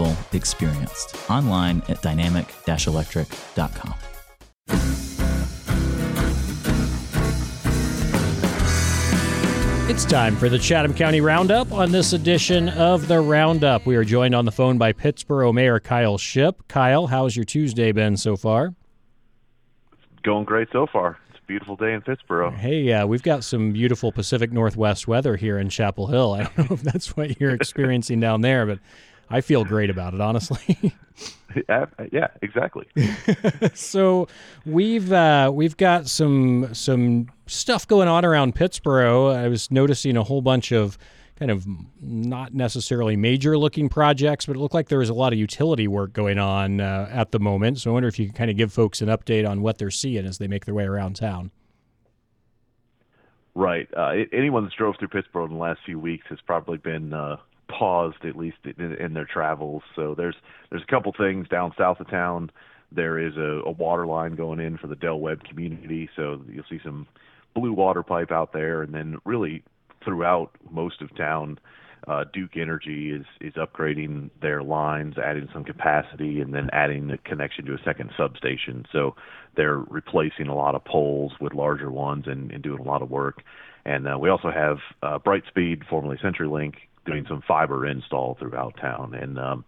level experienced. Online at dynamic electric.com. It's time for the Chatham County Roundup. On this edition of the Roundup, we are joined on the phone by Pittsboro Mayor Kyle Shipp. Kyle, how's your Tuesday been so far? Going great so far. It's a beautiful day in Pittsboro. Hey, uh, we've got some beautiful Pacific Northwest weather here in Chapel Hill. I don't know if that's what you're experiencing down there, but I feel great about it, honestly. yeah, exactly. so we've uh, we've got some some stuff going on around Pittsboro. I was noticing a whole bunch of kind of not necessarily major looking projects, but it looked like there was a lot of utility work going on uh, at the moment. So I wonder if you could kind of give folks an update on what they're seeing as they make their way around town. Right. Uh, anyone that's drove through Pittsboro in the last few weeks has probably been uh, paused at least in, in their travels. So there's there's a couple things down south of town. There is a, a water line going in for the Del Webb community, so you'll see some blue water pipe out there, and then really throughout most of town, uh, Duke Energy is is upgrading their lines, adding some capacity, and then adding a connection to a second substation. So they're replacing a lot of poles with larger ones and, and doing a lot of work. And uh, we also have uh, Brightspeed, formerly CenturyLink, doing some fiber install throughout town. And um,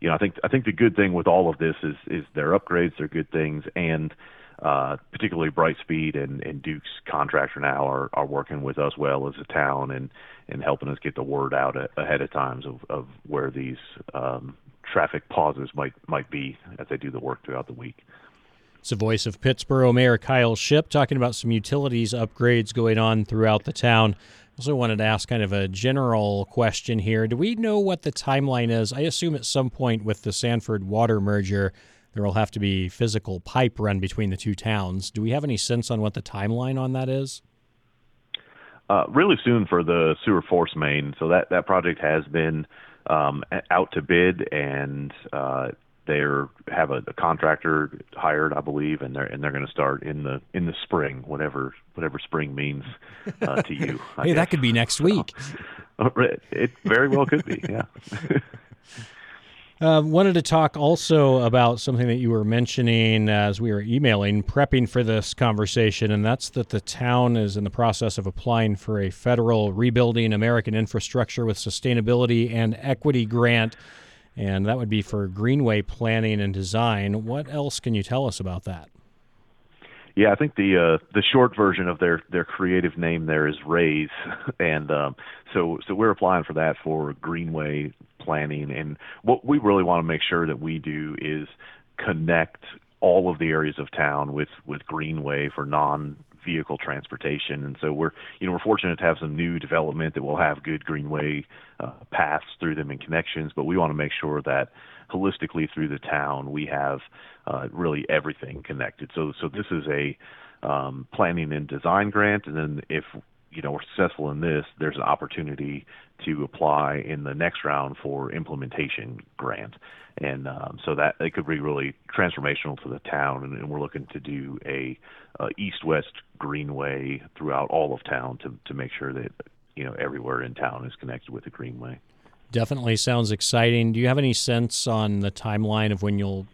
you know, I think I think the good thing with all of this is is their upgrades, they're good things, and uh, particularly Brightspeed and, and Duke's contractor now are, are working with us well as a town and, and helping us get the word out a, ahead of times of, of where these um, traffic pauses might might be as they do the work throughout the week. It's the voice of Pittsboro Mayor Kyle Shipp talking about some utilities upgrades going on throughout the town also wanted to ask kind of a general question here. Do we know what the timeline is? I assume at some point with the Sanford water merger, there will have to be physical pipe run between the two towns. Do we have any sense on what the timeline on that is? Uh, really soon for the sewer force main. So that that project has been um, out to bid, and uh, they are have a, a contractor hired, I believe, and they're and they're going to start in the in the spring, whatever whatever spring means uh, to you. Hey, guess. that could be next week. it very well could be. Yeah. Uh, wanted to talk also about something that you were mentioning as we were emailing, prepping for this conversation, and that's that the town is in the process of applying for a federal Rebuilding American Infrastructure with Sustainability and Equity grant and that would be for greenway planning and design. What else can you tell us about that? Yeah, I think the uh, the short version of their their creative name there is Raise, and um, so so we're applying for that for greenway planning. And what we really want to make sure that we do is connect all of the areas of town with with greenway for non vehicle transportation. And so we're you know we're fortunate to have some new development that will have good greenway uh, paths through them and connections. But we want to make sure that holistically through the town we have uh, really everything connected. So so this is a um, planning and design grant, and then if you know we're successful in this, there's an opportunity to apply in the next round for implementation grant, and um, so that it could be really transformational to the town. And, and we're looking to do a east-west greenway throughout all of town to to make sure that you know everywhere in town is connected with the greenway. Definitely sounds exciting. Do you have any sense on the timeline of when you'll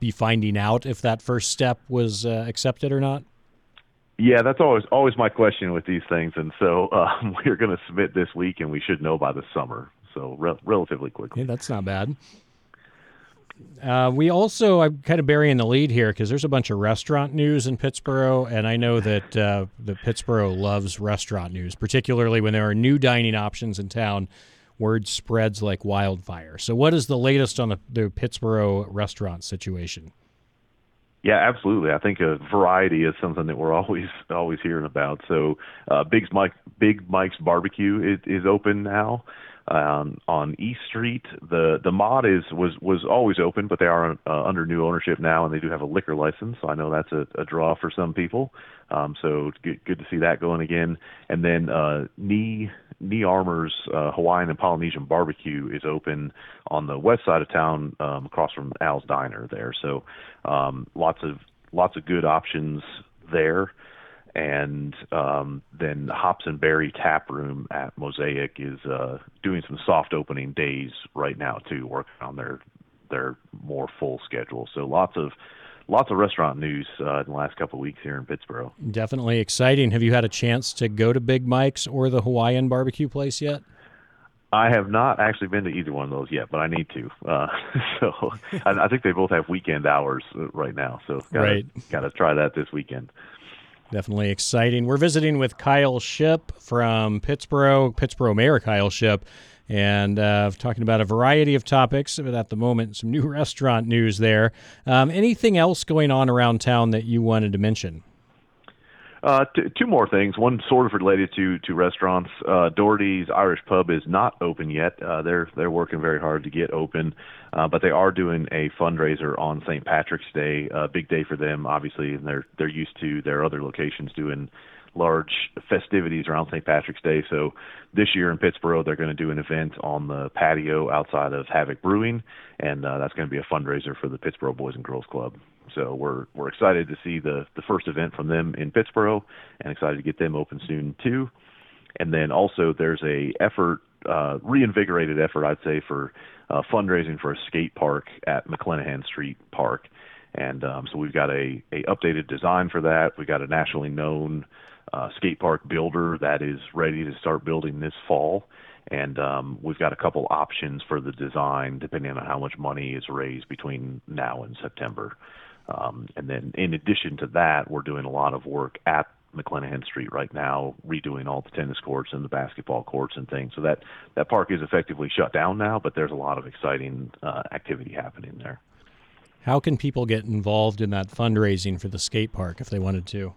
be finding out if that first step was uh, accepted or not? Yeah, that's always always my question with these things, and so um, we're going to submit this week, and we should know by the summer, so re- relatively quickly. Yeah, that's not bad. Uh, we also, I'm kind of burying the lead here because there's a bunch of restaurant news in Pittsboro, and I know that uh, the Pittsboro loves restaurant news, particularly when there are new dining options in town. Word spreads like wildfire. So, what is the latest on the, the Pittsboro restaurant situation? Yeah, absolutely. I think a variety is something that we're always always hearing about. So, uh, Big Mike Big Mike's Barbecue is, is open now um, on East Street. The the mod is was was always open, but they are uh, under new ownership now, and they do have a liquor license. So I know that's a, a draw for some people. Um, so good, good to see that going again. And then uh, Knee Knee Armor's uh, Hawaiian and Polynesian barbecue is open on the west side of town, um, across from Al's Diner there. So um, lots of lots of good options there. and um, then Hops and Berry Tap Room at Mosaic is uh, doing some soft opening days right now too, working on their their more full schedule. So lots of lots of restaurant news uh, in the last couple of weeks here in Pittsboro. Definitely exciting. Have you had a chance to go to Big Mike's or the Hawaiian barbecue place yet? I have not actually been to either one of those yet, but I need to. Uh, so I, I, think they both have weekend hours uh, right now. So gotta, right, got to try that this weekend. Definitely exciting. We're visiting with Kyle Shipp from Pittsboro, Pittsboro Mayor Kyle Shipp, and uh, talking about a variety of topics. But at the moment, some new restaurant news there. Um, anything else going on around town that you wanted to mention? Uh, t- two more things. One sort of related to to restaurants. Uh, Doherty's Irish Pub is not open yet. Uh, they're they're working very hard to get open, uh, but they are doing a fundraiser on St. Patrick's Day. A big day for them, obviously, and they're they're used to their other locations doing large festivities around St. Patrick's Day. So this year in Pittsboro, they're going to do an event on the patio outside of Havoc Brewing, and uh, that's going to be a fundraiser for the Pittsboro Boys and Girls Club. So we're we're excited to see the the first event from them in Pittsboro, and excited to get them open soon too. And then also there's a effort, uh, reinvigorated effort, I'd say, for uh, fundraising for a skate park at McClenahan Street Park. And um, so we've got a, a updated design for that. We've got a nationally known uh, skate park builder that is ready to start building this fall. And um, we've got a couple options for the design depending on how much money is raised between now and September. Um, and then in addition to that, we're doing a lot of work at McClenahan Street right now, redoing all the tennis courts and the basketball courts and things. So that that park is effectively shut down now, but there's a lot of exciting uh, activity happening there. How can people get involved in that fundraising for the skate park if they wanted to?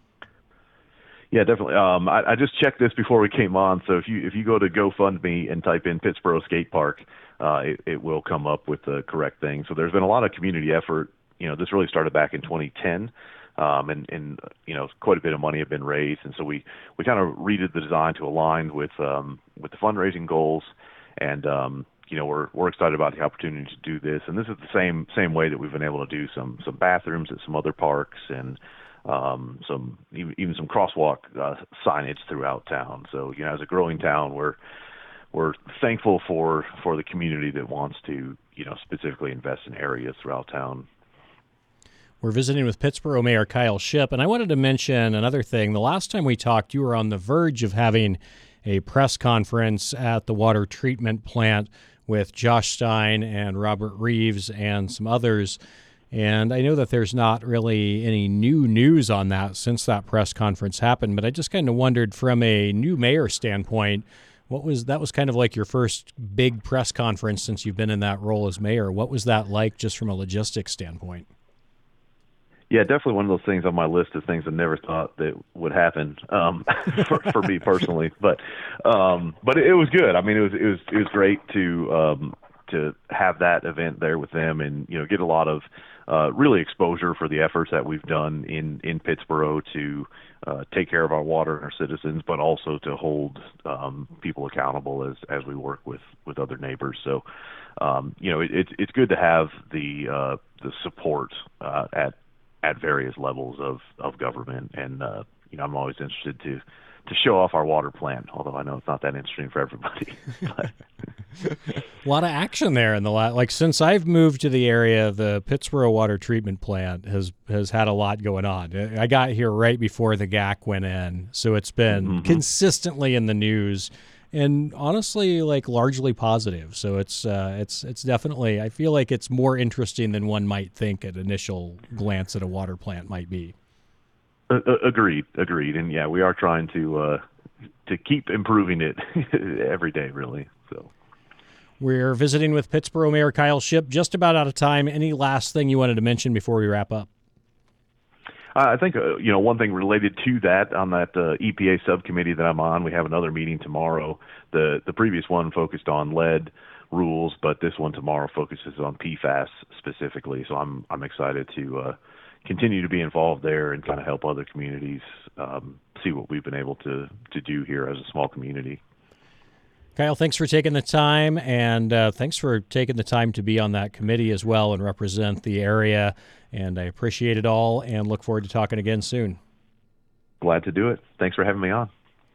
Yeah, definitely. Um, I, I just checked this before we came on. So if you if you go to GoFundMe and type in Pittsboro Skate Park, uh, it, it will come up with the correct thing. So there's been a lot of community effort you know, this really started back in 2010. Um, and, and you know quite a bit of money had been raised, and so we we kind of redid the design to align with um, with the fundraising goals, and um, you know we're we're excited about the opportunity to do this, and this is the same same way that we've been able to do some some bathrooms at some other parks and um, some even, some crosswalk uh, signage throughout town. So you know as a growing town, we're we're thankful for for the community that wants to you know specifically invest in areas throughout town. We're visiting with Pittsboro Mayor Kyle Shipp, and I wanted to mention another thing. The last time we talked, you were on the verge of having a press conference at the water treatment plant with Josh Stein and Robert Reives and some others. And I know that there's not really any new news on that since that press conference happened, but I just kind of wondered from a new mayor standpoint, what was that was kind of like your first big press conference since you've been in that role as mayor. What was that like just from a logistics standpoint? yeah, definitely one of those things on my list of things I never thought that would happen um, for, for me personally. But um, but it, was good. I mean, it was it was it was great to um, to have that event there with them, and you know, get a lot of uh, really exposure for the efforts that we've done in in Pittsboro to uh, take care of our water and our citizens, but also to hold um, people accountable as as we work with with other neighbors. So, um, you know, it, it's it's good to have the uh, the support uh, at at various levels of of government. And uh, you know, I'm always interested to to show off our water plant, although I know it's not that interesting for everybody. a lot of action there in the last, like since I've moved to the area, the Pittsboro water treatment plant has has had a lot going on. I got here right before the GAC went in, so it's been mm-hmm. consistently in the news and honestly like largely positive so it's uh, it's it's definitely i feel like it's more interesting than one might think at initial glance at a water plant might be uh, agreed agreed and yeah we are trying to uh, to keep improving it every day really so we're visiting with Pittsboro Mayor Kyle Shipp. Just about out of time. Any last thing you wanted to mention before we wrap up? I think uh, you know one thing related to that on that uh, EPA subcommittee that I'm on. We have another meeting tomorrow. The the previous one focused on lead rules, but this one tomorrow focuses on PFAS specifically. So I'm I'm excited to uh, continue to be involved there and kind of help other communities um, see what we've been able to to do here as a small community. Kyle, thanks for taking the time, and uh, thanks for taking the time to be on that committee as well and represent the area. And I appreciate it all, and look forward to talking again soon. Glad to do it. Thanks for having me on.